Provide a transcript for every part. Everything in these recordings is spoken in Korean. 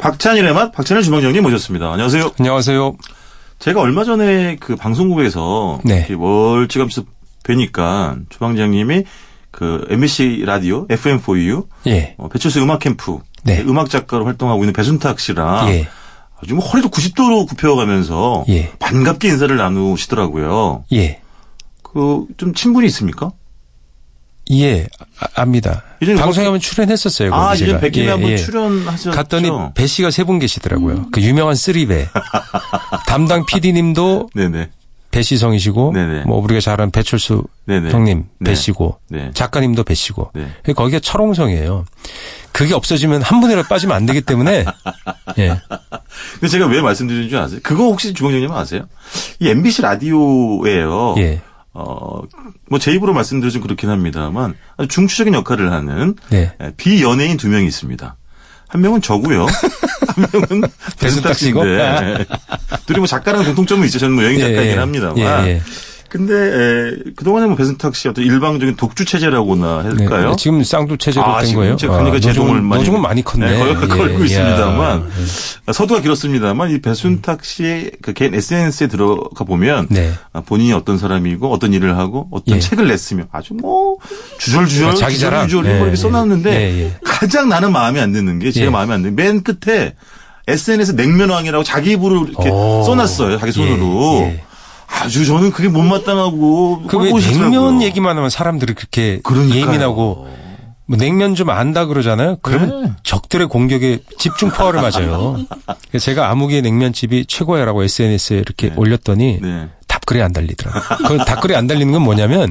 박찬일의 맛, 박찬일 주방장님 모셨습니다. 안녕하세요. 안녕하세요. 제가 얼마 전에 그 방송국에서 네. 이렇게 멀찌감치 뵈니까 주방장님이 그 MBC 라디오 FM4U 예. 어, 배철수 음악 캠프 네. 음악 작가로 활동하고 있는 배순탁 씨랑 예. 아주 뭐 허리를 90도로 굽혀가면서 예. 반갑게 인사를 나누시더라고요. 예. 그좀 친분이 있습니까? 예. 아, 압니다. 방송에 뭐- 한번 출연했었어요. 아, 제가. 백김에 예, 한번 예. 출연하셨죠. 갔더니 배 씨가 세 분 계시더라고요. 그 유명한 쓰리배. 담당 PD님도 네네. 배 씨성이시고, 네네. 뭐 우리가 잘 아는 배철수 네네. 형님 네. 배씨고, 네. 작가님도 배 씨고, 네. 거기가 철옹성이에요. 그게 없어지면 한 분이라도 빠지면 안 되기 때문에, 예. 근데 제가 왜 말씀드리는 줄 아세요? 그거 혹시 주방장님 아세요? 이 MBC 라디오예요. 예. 어, 뭐 제 입으로 말씀드리면 그렇긴 합니다만 아주 중추적인 역할을 하는 네. 예, 비연예인 두 명이 있습니다. 한 명은 저고요. 한 명은 배순탁? 씨인데 둘이 뭐 작가랑 공통점은 있죠. 저는 뭐 여행 작가이긴 예, 예. 합니다만. 예, 예. 근데 에, 그동안에 뭐 배순탁 씨 어떤 일방적인 독주 체제라고나 네. 할까요? 지금 쌍두 체제로 아, 된 거예요. 제가 그러니까 아, 제동을 많이 노종은 많이 컸네. 네, 걸- 걸고 예, 있습니다만 야. 서두가 길었습니다만 이 배순탁 씨의 그 개인 SNS에 들어가 보면 네. 아, 본인이 어떤 사람이고 어떤 일을 하고 어떤 예. 책을 냈으며 아주 뭐 주절주절 아, 자기 자랑? 주절주절 예, 이렇게 예. 써놨는데 예, 예. 가장 나는 마음에 안 드는 게 제가 예. 마음에 안 드는 게 맨 끝에 SNS 냉면왕이라고 자기 입으로 이렇게 오. 써놨어요 자기 손으로 예, 예. 아주 저는 그게 못마땅하고 그 싫더라고요. 냉면 얘기만 하면 사람들이 그렇게 그러니까요. 예민하고 뭐 냉면 좀 안다 그러잖아요. 그러면 네. 적들의 공격에 집중 포화를 맞아요. 제가 아무개 냉면집이 최고야라고 SNS에 이렇게 네. 올렸더니 네. 답글이 안 달리더라고요. 그 답글이 안 달리는 건 뭐냐면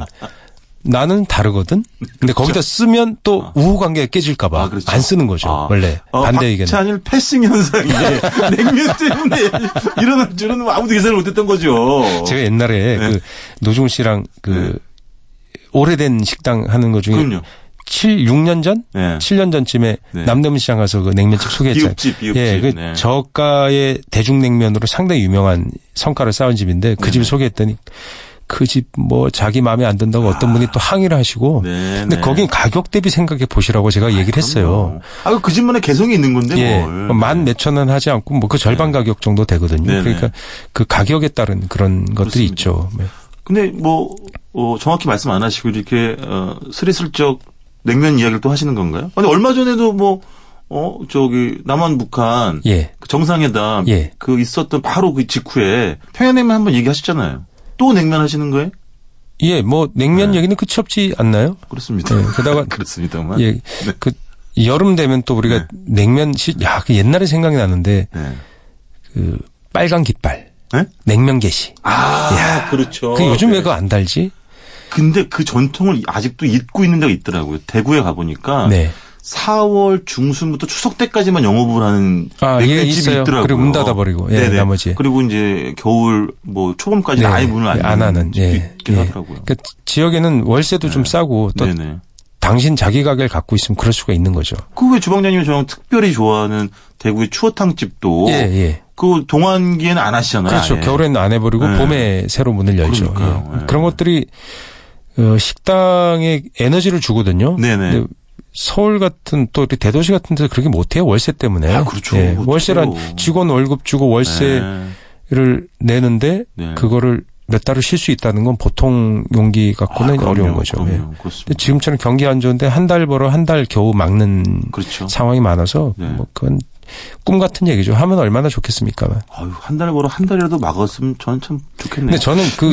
나는 다르거든. 근데 거기다 쓰면 또 우호 관계가 깨질까봐 그렇죠. 아, 그렇죠. 안 쓰는 거죠. 아. 원래 어, 반대 의견. 박찬일 패싱 현상이 냉면 때문에 일어날 줄은 뭐 아무도 예상을 못했던 거죠. 제가 옛날에 네. 그 노종훈 씨랑 그 오래된 식당 하는 것 중에 그럼요. 7, 6년 전? 네. 7년 전쯤에 네. 남대문 시장 가서 그 냉면집 소개했잖아요. 비읍집, 비읍집. 예, 그 네. 저가의 대중냉면으로 상당히 유명한 성과를 쌓은 집인데 그 네. 집을 소개했더니 그 집 뭐 자기 마음에 안 든다고 어떤 분이 또 항의를 하시고 네, 근데 네. 거긴 가격 대비 생각해 보시라고 제가 얘기를 했어요. 아, 그 집만의 개성이 있는 건데 예, 뭘. 만 몇천 원 하지 않고 뭐 그 절반 가격 정도 되거든요. 네네. 그러니까 그 가격에 따른 그런 것들이 그렇습니다. 있죠. 네. 근데 뭐 어, 정확히 말씀 안 하시고 이렇게 어, 스리슬쩍 냉면 이야기를 또 하시는 건가요? 아니 얼마 전에도 뭐 어, 저기 남한 북한 예. 그 정상회담 예. 그 있었던 바로 그 직후에 평양냉면 한번 얘기하셨잖아요. 또 냉면 하시는 거예요? 예, 뭐 냉면 네. 얘기는 끝이 없지 않나요? 그렇습니다. 네, 게다가 그렇습니다만. 예, 그 여름 되면 또 우리가 네. 냉면 시, 야, 그 옛날에 생각이 나는데 네. 그 빨간 깃발, 네? 냉면 게시. 아, 그렇죠. 그 요즘 네. 왜 그거 안 달지? 근데 그 전통을 아직도 잊고 있는 데가 있더라고요. 대구에 가보니까 네. 4월 중순부터 추석 때까지만 영업을 하는 아, 예, 냉면집이 있어요. 있더라고요. 그리고 문 닫아버리고, 예, 네네. 나머지. 그리고 이제 겨울 뭐 초봄까지 는 아예 문을 안, 예, 안 하는. 집이 예. 있긴 예. 하더라고요. 그 지역에는 월세도 좀 싸고 또 네네. 당신 자기 가게를 갖고 있으면 그럴 수가 있는 거죠. 그 왜 주방장님이 저랑 특별히 좋아하는 대구의 추어탕 집도 예, 예. 그 동안기에는 안 하시잖아요. 그렇죠. 아예. 겨울에는 안 해버리고 네. 봄에 새로 문을 열죠. 예. 예. 그런 것들이 어, 식당에 에너지를 주거든요. 네네. 서울 같은 또 이렇게 대도시 같은 데서 그렇게 못해요. 월세 때문에. 아, 그렇죠. 예. 월세란 직원 월급 주고 월세를 네. 내는데 네. 그거를 몇 달을 쉴 수 있다는 건 보통 용기 갖고는 아. 어려운 거죠. 그럼요. 예. 지금처럼 경기 안 좋은데 한 달 벌어 한 달 겨우 막는 그렇죠. 상황이 많아서 네. 뭐 그건 꿈 같은 얘기죠. 하면 얼마나 좋겠습니까만. 아유, 한달 벌어 한 달이라도 막았으면 저는 참 좋겠네요. 근데 저는 그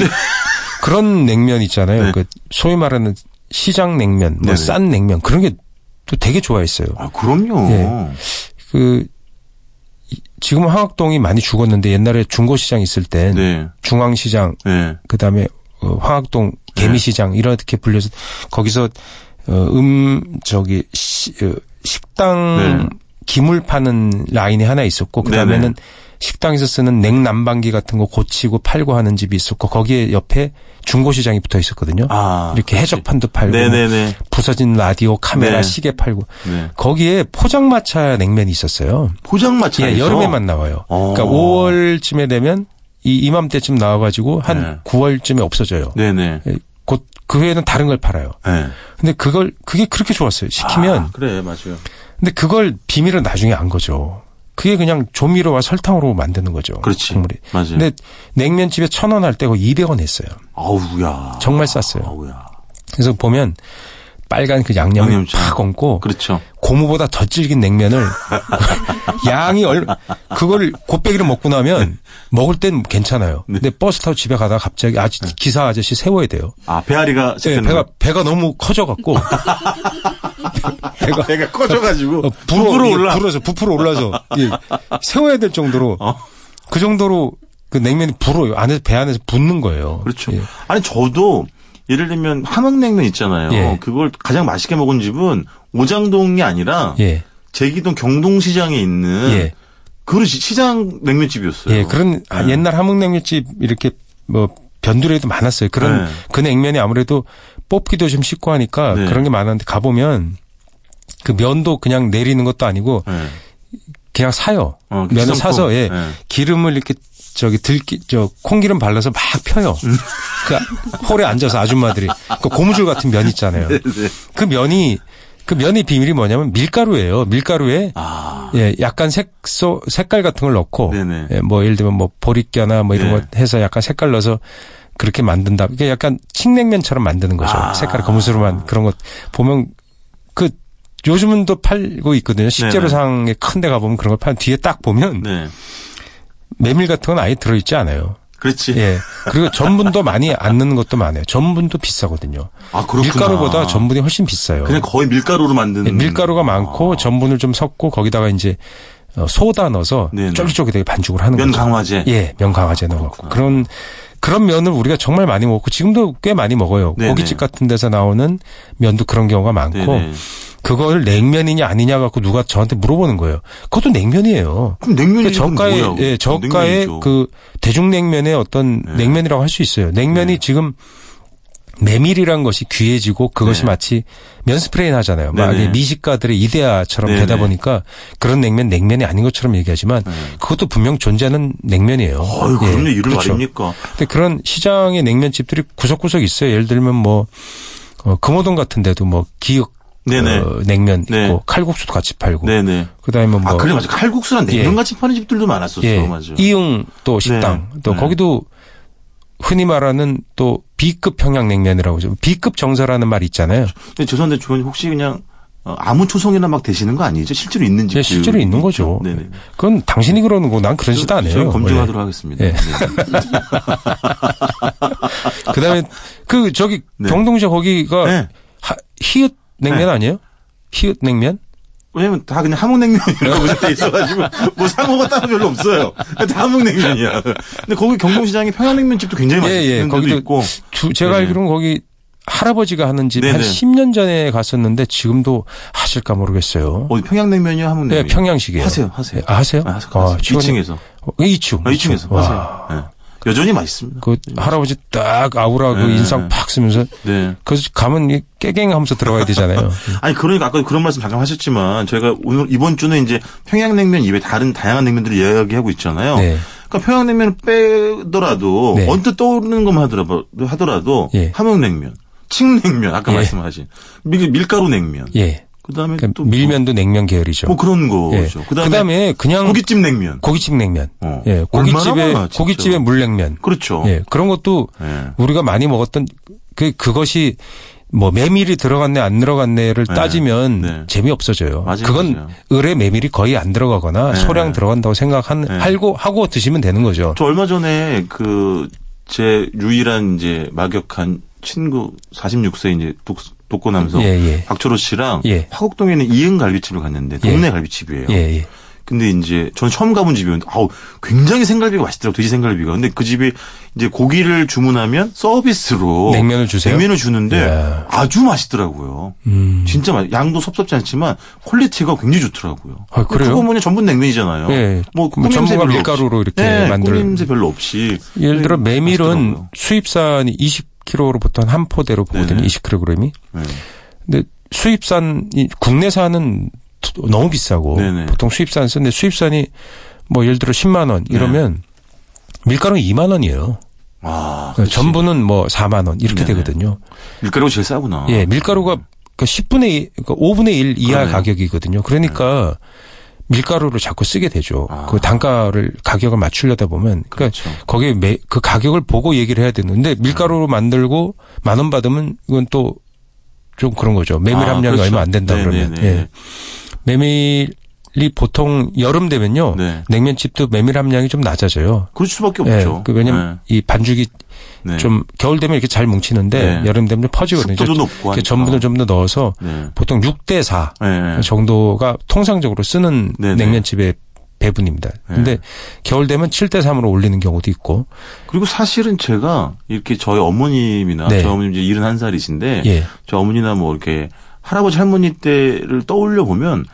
그런 냉면 있잖아요. 네. 그 소위 말하는 시장 냉면. 뭐 싼 냉면 그런 게 또 되게 좋아했어요. 아, 그럼요. 예. 그 이- 지금 황학동이 많이 죽었는데 옛날에 중고시장 있을 땐 네. 중앙시장 네. 그다음에 어, 황학동 개미시장 이렇게 불려서 거기서 어, 음 저기 시, 어, 식당 네. 기물 파는 라인이 하나 있었고 그다음에는 네네. 식당에서 쓰는 냉난방기 같은 거 고치고 팔고 하는 집이 있었고 거기에 옆에 중고시장이 붙어 있었거든요. 아. 이렇게 해적판도 팔고 뭐 네네네. 부서진 라디오, 카메라, 네. 시계 팔고 네. 거기에 포장마차 냉면이 있었어요. 포장마차에서 예, 여름에만 나와요. 어. 그러니까 5월쯤에 되면 이 이맘때쯤 나와가지고 한 네. 9월쯤에 없어져요. 네네. 곧 그 외에는 다른 걸 팔아요. 네. 근데 그걸 그게 그렇게 좋았어요. 시키면 아, 그래 맞아요. 근데 그걸 비밀을 나중에 안 거죠. 그 그게 그냥 조미료와 설탕으로 만드는 거죠. 그렇지. 국물이. 맞아요. 근데 냉면집에 천 원 할때 거의 200원 했어요. 아우야. 정말 쌌어요. 아우야. 그래서 보면 빨간 그 양념을 양념장. 팍 얹고 그렇죠. 고무보다 더 질긴 냉면을 양이 얼 그걸 곱빼기를 먹고 나면 먹을 땐 괜찮아요. 네. 근데 버스 타고 집에 가다가 갑자기 아 기사 아저씨 세워야 돼요. 아, 배앓이가 네, 배가 거. 배가 너무 커져 갖고 배가 배가 커져가지고 어, 부풀어 올라. 불어서 부풀어 올라서 예, 세워야 될 정도로 어. 그 정도로 그 냉면이 불어요. 안에서 배 안에서 붓는 거예요. 그렇죠. 예. 아니 저도 예를 들면 함흥냉면 있잖아요. 예. 그걸 가장 맛있게 먹은 집은 오장동이 아니라 예. 제기동 경동시장에 있는 예. 그 시장 냉면집이었어요. 예, 그런 아, 네. 옛날 함흥냉면집 이렇게 뭐 변두리에도 많았어요. 그런 네. 그 냉면이 아무래도 뽑기도 좀 쉽고 하니까 네. 그런 게 많았는데 가보면 그 면도 그냥 내리는 것도 아니고 예. 그냥 사요. 어, 면을. 사서 예. 예. 기름을 이렇게 저기 들기 저 콩기름 발라서 막 펴요. 음. 그 홀에 앉아서 아줌마들이 그 고무줄 같은 면 있잖아요. 네. 그 면이 그 면의 비밀이 뭐냐면 밀가루예요. 밀가루에 아. 예, 약간 색소, 색깔 같은 걸 넣고, 네네. 예, 뭐, 예를 들면 뭐, 보리깨나 뭐 이런 네. 거 해서 약간 색깔 넣어서 그렇게 만든다. 이게 약간 칡냉면처럼 만드는 거죠. 아. 색깔 거무스름한 그런 것. 보면 그, 요즘은 또 팔고 있거든요. 식재료상에 큰 데 가보면 그런 걸 파는 뒤에 딱 보면 네. 메밀 같은 건 아예 들어있지 않아요. 그렇지. 예. 그리고 전분도 많이 안 넣는 것도 많아요. 전분도 비싸거든요. 아, 그렇구나. 밀가루보다 전분이 훨씬 비싸요. 그냥 거의 밀가루로 만드는 예, 밀가루가 많고 아. 전분을 좀 섞고 거기다가 이제 어, 소다 넣어서 네네. 쫄깃쫄깃하게 반죽을 하는 면 거죠. 강화제. 예, 면 강화제 넣어갖고 그런 그런 면을 우리가 정말 많이 먹고 지금도 꽤 많이 먹어요. 네네. 고깃집 같은 데서 나오는 면도 그런 경우가 많고 네네. 그걸 냉면이냐 아니냐 갖고 누가 저한테 물어보는 거예요. 그것도 냉면이에요. 그럼 냉면이 그 저가의? 예, 저가의. 그 대중냉면의 어떤 네. 냉면이라고 할 수 있어요. 냉면이 네. 지금 메밀이란 것이 귀해지고 그것이 네. 마치 면 스프레이 하잖아요. 막 미식가들의 이데아처럼 네네. 되다 보니까 그런 냉면 냉면이 아닌 것처럼 얘기하지만 네. 그것도 분명 존재하는 냉면이에요. 어유 예, 그럼요. 이를 그렇죠. 말입니까? 근데 그런 시장의 냉면집들이 구석구석 있어요. 예를 들면 뭐 어, 금호동 같은 데도 뭐 기역. 어, 냉면 있고 네. 칼국수도 같이 팔고 네네. 그다음에 뭐 아, 그래, 맞아. 칼국수랑 예. 냉면 같이 파는 집들도 많았었어. 예, 맞아. 이응 또 식당 네. 또 네. 거기도 흔히 말하는 또 B급 평양냉면이라고 하죠. B급 정서라는 말 있잖아요. 근데 죄송한데 주원님 혹시 그냥 어, 아무 초성이나 막 되시는 거 아니죠? 실제로 있는 집. 예, 실제로 있는 거죠. 네네. 그건 당신이 그러는 거고 난 그런 짓 안 해요. 검증하도록 원래. 하겠습니다. 예. 네. 그 다음에 그 저기 네. 경동시장 거기가 네. 하- 히읗 냉면 네. 아니에요? 히읗 냉면? 왜냐면 다 그냥 함흥냉면이라고 돼 있어가지고 뭐 사모가 따로 별로 없어요. 다 함흥냉면이야. 근데 거기 경동시장에 평양냉면 집도 굉장히 예, 예. 데도 거기도 있고. 주- 제가 네네. 알기로는 거기 할아버지가 하는 집한 네네. 10년 전에 갔었는데 지금도 하실까 모르겠어요. 어디 평양냉면이요, 함흥냉면? 네, 평양식이에요. 하세요, 하세요. 아, 하세요? 아, 하세요. 아, 최근에- 2층에서. 어, 2층. 아, 2층에서 와. 하세요. 네. 여전히 맛있습니다. 그 할아버지 딱 아우라 그 네. 인상 팍 쓰면서 네. 그래서 가면 이 깨갱 하면서 들어가야 되잖아요. 아니 그러니까 아까 그런 말씀 잠깐 하셨지만 저희가 오늘 이번 주는 이제 평양냉면 이외에 다른 다양한 냉면들을 이야기하고 있잖아요. 네. 그러니까 평양냉면을 빼더라도 네. 언뜻 떠오르는 것만 하더라도, 하더라도 예. 함흥냉면, 칡냉면 아까 예. 말씀하신 밀, 밀가루 냉면. 예. 그다음에 그또 밀면도 냉면 계열이죠. 뭐, 뭐 그런 예. 거죠. 그다음에, 그다음에 그냥 고깃집 냉면. 고깃집 냉면. 어. 예. 고깃집에 많아. 고깃집에 물냉면. 그렇죠. 예. 그런 것도 예. 우리가 많이 먹었던 그 그것이 뭐 메밀이 들어갔네 안 들어갔네를 네. 따지면 네. 재미 없어져요. 맞아요, 그건 맞아요. 을에 메밀이 거의 안 들어가거나 네. 소량 들어간다고 생각한 네. 하고 하고 드시면 되는 거죠. 저 얼마 전에 그 제 유일한 이제 막역한 친구 46세 이제 독, 독거남성 예, 예. 박철호 씨랑 예. 화곡동에 있는 이응 갈비집을 갔는데 동네 갈비집이에요. 예, 예. 근데 이제 전 처음 가본 집이었는데 아우 굉장히 생갈비가 맛있더라고 돼지 생갈비가. 근데 그 집이 이제 고기를 주문하면 서비스로 냉면을 주세요? 냉면을 주는데 야. 아주 맛있더라고요. 음. 진짜 맛. 양도 섭섭지 않지만 quality가 굉장히 좋더라고요. 아, 그래요? 그거 보면 전분 냉면이잖아요. 예. 뭐뭐 전부가 별로 밀가루로 없이. 이렇게 예, 만들- 꾸밈새 별로 없이. 예를 들어 네, 메밀은 맛있더라고요. 수입산이 20kg로부터 한 포대로 보거든요. 네네. 20kg이. 네. 근데 수입산이 국내산은 너무 비싸고 네네. 보통 수입산 쓰는데 수입산이 뭐 예를 들어 10만 원 이러면 밀가루는 2만 원이에요. 아, 그치. 전부는 뭐 4만 원 이렇게 네네. 되거든요. 밀가루가 제일 싸구나. 예, 밀가루가 그 10분의 1, 그러니까 5분의 1 이하 그러네요. 가격이거든요. 그러니까 밀가루를 자꾸 쓰게 되죠. 아. 그 단가를 가격을 맞추려다 보면 그러니까 그렇죠. 거기에 매, 그 가격을 보고 얘기를 해야 되는데 밀가루로 만들고 만 원 받으면 이건 또 좀 그런 거죠. 메밀 아, 함량이 그렇죠. 얼마 안 된다 그러면. 네네네. 예. 메밀이 보통 여름 되면요. 네. 냉면집도 메밀 함량이 좀 낮아져요. 그럴 수밖에 예. 없죠. 그 왜냐면 이 반죽이 네. 네. 좀 겨울 되면 이렇게 잘 뭉치는데 네. 여름 되면 좀 퍼지거든요. 습도도 높고. 전분을 좀 더 넣어서 네. 보통 6대 4 네. 정도가 통상적으로 쓰는. 냉면집의 배분입니다. 근데 겨울 되면 7대 3으로 올리는 경우도 있고. 그리고 사실은 제가 이렇게 저희 어머님이나 네. 저희 어머님 이제 71살이신데 예. 저 어머니나 뭐 이렇게 할아버지 할머니 때를 떠올려 보면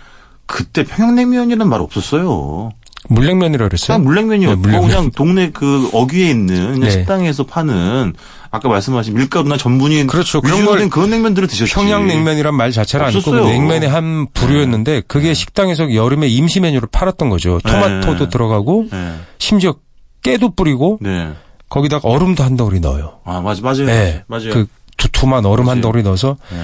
그때 평양냉면이라는 말 없었어요. 물냉면이라 그랬어요. 그냥 물냉면이었고 네, 물냉면. 그냥 동네 그 어귀에 있는 네. 식당에서 파는 아까 말씀하신 밀가루나 전분이 그렇죠. 그런 걸된 그런 냉면들을 드셨지. 평양냉면이란 말 자체를 안 없었어요. 했고 냉면의 한 부류였는데 그게 식당에서 여름에 임시 메뉴로 팔았던 거죠. 토마토도 네. 들어가고 네. 심지어 깨도 뿌리고 네. 거기다가 얼음도 한 덩어리 넣어요. 아 맞아 맞아요. 네. 맞아요. 그 두툼한 얼음 한 맞아요. 덩어리 넣어서 네.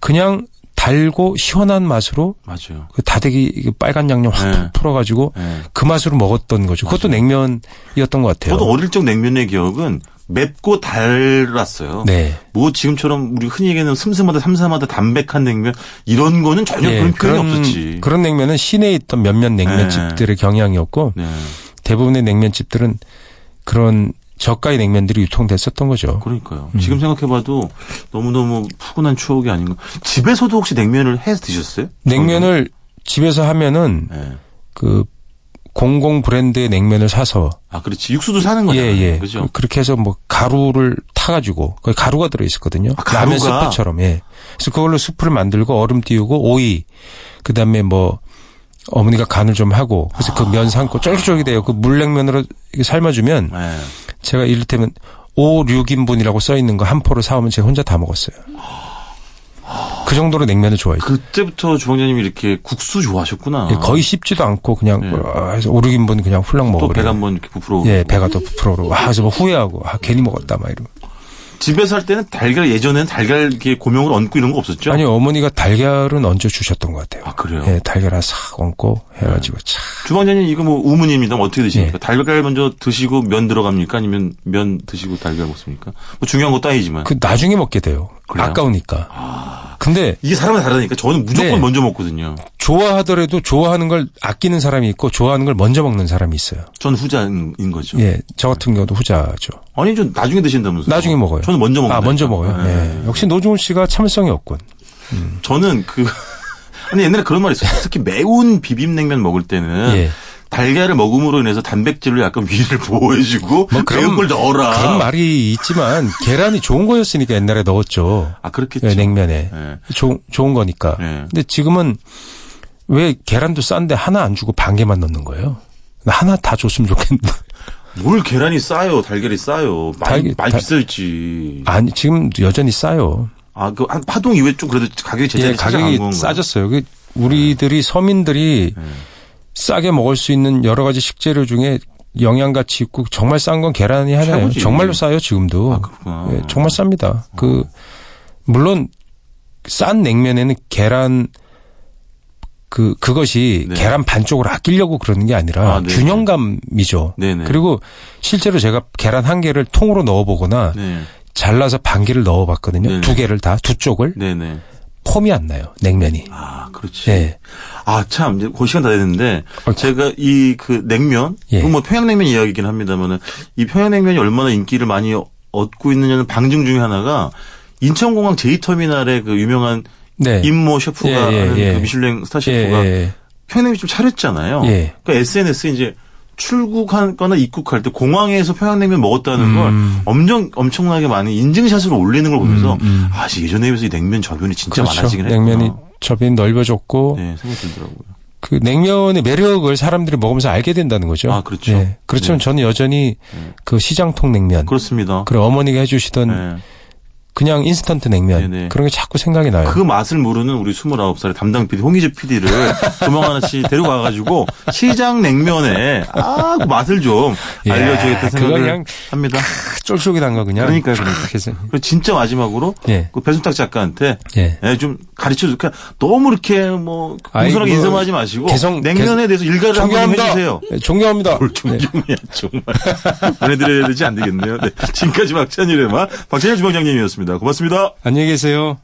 그냥 달고 시원한 맛으로 맞아요. 그 다대기 빨간 양념 확 네. 풀어가지고 네. 그 맛으로 먹었던 거죠. 그것도 냉면이었던 것 같아요. 저도 어릴 적 냉면의 기억은 맵고 달랐어요. 네. 뭐 지금처럼 우리 흔히 얘기하는 슴슴하다 삼삼하다 담백한 냉면 이런 거는 전혀 예, 그런 표현이 없었지. 그런 냉면은 시내에 있던 몇몇 냉면집들의 경향이었고 네. 대부분의 냉면집들은 그런 저가의 냉면들이 유통됐었던 거죠. 그러니까요. 음. 지금 생각해봐도 너무너무 푸근한 추억이 아닌가. 집에서도 혹시 냉면을 해서 드셨어요? 냉면을 집에서 하면은 네. 그 공공 브랜드의 냉면을 사서 아, 그렇지. 육수도 사는 거잖아요. 예, 예. 그죠? 그- 그렇게 해서 뭐 가루를 타가지고 거기 가루가 들어 있었거든요. 아, 가루가? 라면 스프처럼 예. 그래서 그걸로 스프를 만들고 얼음 띄우고 오이 그다음에 뭐 어머니가 간을 좀 하고 그래서 그 면 삶고 쫄깃쫄깃해요. 그 물냉면으로 삶아주면 네. 제가 이를테면 5, 6인분이라고 써 있는 거 한 포를 사오면 제가 혼자 다 먹었어요. 그 정도로 냉면을 좋아했죠. 그때부터 주방장님이 이렇게 국수 좋아하셨구나. 예, 거의 씹지도 않고 그냥 예. 뭐, 아, 해서 5, 6인분 그냥 훌렁 또 먹어버려요. 배가 한번 이렇게 부풀어. 예, 배가 또 부풀어오고 와, 그래서 뭐 후회하고 아, 괜히 먹었다 막 이러고. 집에서 할 때는 달걀 예전에는 달걀 이렇게 고명을 얹고 이런 거 없었죠? 아니 어머니가 달걀은 얹어 주셨던 것 같아요. 아, 그래요? 예, 달걀 한싹 얹고 해가지고 참. 주방장님 이거 뭐 우문입니다. 어떻게 드십니까? 예. 달걀 먼저 드시고 면 들어갑니까? 아니면 면 드시고 달걀 먹습니까? 뭐 중요한 것도 아니지만. 그 나중에 먹게 돼요. 그래요? 아까우니까. 근데 이게 사람마다 다르니까 저는 무조건 네. 먼저 먹거든요. 좋아하더라도 좋아하는 걸 아끼는 사람이 있고 좋아하는 걸 먼저 먹는 사람이 있어요. 전 후자인 거죠. 예, 저 같은 경우도 후자죠. 아니, 좀 나중에 드신다면서요? 나중에 먹어요. 저는 먼저 먹어요. 아, 먼저 먹어요. 예. 역시 노중훈 씨가 참을성이 없군. 저는 그 아니 옛날에 그런 말이 있어요. 특히 매운 비빔냉면 먹을 때는 예. 달걀을 먹음으로 인해서 단백질로 약간 위를 보호해주고 뭐 그런- 매운 걸 넣어라. 그런 말이 있지만 계란이 좋은 거였으니까 옛날에 넣었죠. 아 그렇겠죠. 예, 냉면에. 예. 조- 좋은 거니까. 네. 근데 지금은 왜 계란도 싼데 하나 안 주고 반 개만 넣는 거예요? 나 하나 다 줬으면 좋겠는데. 뭘 계란이 싸요, 달걀이 싸요. 많이 달걀- 많이 달- 비싸졌지. 아니, 지금 여전히 싸요. 아, 그, 한 파동 이후에 좀 그래도 가격이 예, 제자리 찾아간 가격이? 싸졌어요. 그 우리들이 서민들이 네. 싸게 먹을 수 있는 여러 가지 식재료 중에 영양 가치 있고 정말 싼 건 계란이 하나예요. 최고지. 정말로 싸요 지금도. 아. 예, 정말 쌉니다. 그 물론 싼 냉면에는 계란 그 그것이 네. 계란 반쪽을 아끼려고 그러는 게 아니라 아, 네네. 균형감이죠. 네네. 그리고 실제로 제가 계란 한 개를 통으로 넣어보거나 네. 잘라서 반 개를 넣어봤거든요. 네네. 두 개를 다 두 쪽을 네네. 폼이 안 나요. 냉면이. 아, 그렇지. 예. 아, 참, 이제 그 시간 다 됐는데, 아이고. 제가 이 그 냉면, 예. 뭐 평양냉면 이야기긴 합니다만은, 이 평양냉면이 얼마나 인기를 많이 얻고 있느냐는 방증 중에 하나가, 인천공항 제2터미널에 그 유명한 네. 임모 셰프가 예, 예, 하는 예. 그 미슐랭 스타 예, 셰프가 예. 평양냉면 좀 차렸잖아요. 예. 그러니까 SNS에 이제 출국하거나 입국할 때 공항에서 평양냉면 먹었다는 걸 음. 엄청 엄청나게 많이 인증샷으로 올리는 걸 보면서 음, 음. 아, 예전에 비해서 이 냉면 저변이 진짜 그렇죠. 많아지긴 했구나. 냉면이 저변이 넓어졌고 네, 생각이 들더라고요. 그 냉면의 매력을 사람들이 먹으면서 알게 된다는 거죠. 아, 그렇죠. 예. 그렇지만 네. 저는 여전히 네. 그 시장통 냉면 그렇습니다. 그리고 어머니가 해주시던 네. 그냥 인스턴트 냉면 네네. 그런 게 자꾸 생각이 나요. 그 맛을 모르는 우리 29살의 담당 PD 홍희주 PD를 조만간 씨 데리고 가가지고 시장 냉면에 아, 그 맛을 좀 예, 알려주겠다 그거 생각을 그냥 합니다. 쫄쫄이단 거 그냥. 그러니까요, 그러니까. 그래서 그리고 진짜 마지막으로 예. 그 배순탁 작가한테 예. 예, 좀 가르쳐 줄. 그러니까 너무 이렇게 뭐 공손하게 아이고, 인정하지 마시고 개성- 냉면에 대해서 일가를 한번. 해주세요. 예, 존경합니다. 뭘 존경이야 정말 보내드려야 되지 안 되겠네요. 네. 지금까지 박찬일의 맛 박찬일 주방장님이었 습니다. 고맙습니다. 안녕히 계세요.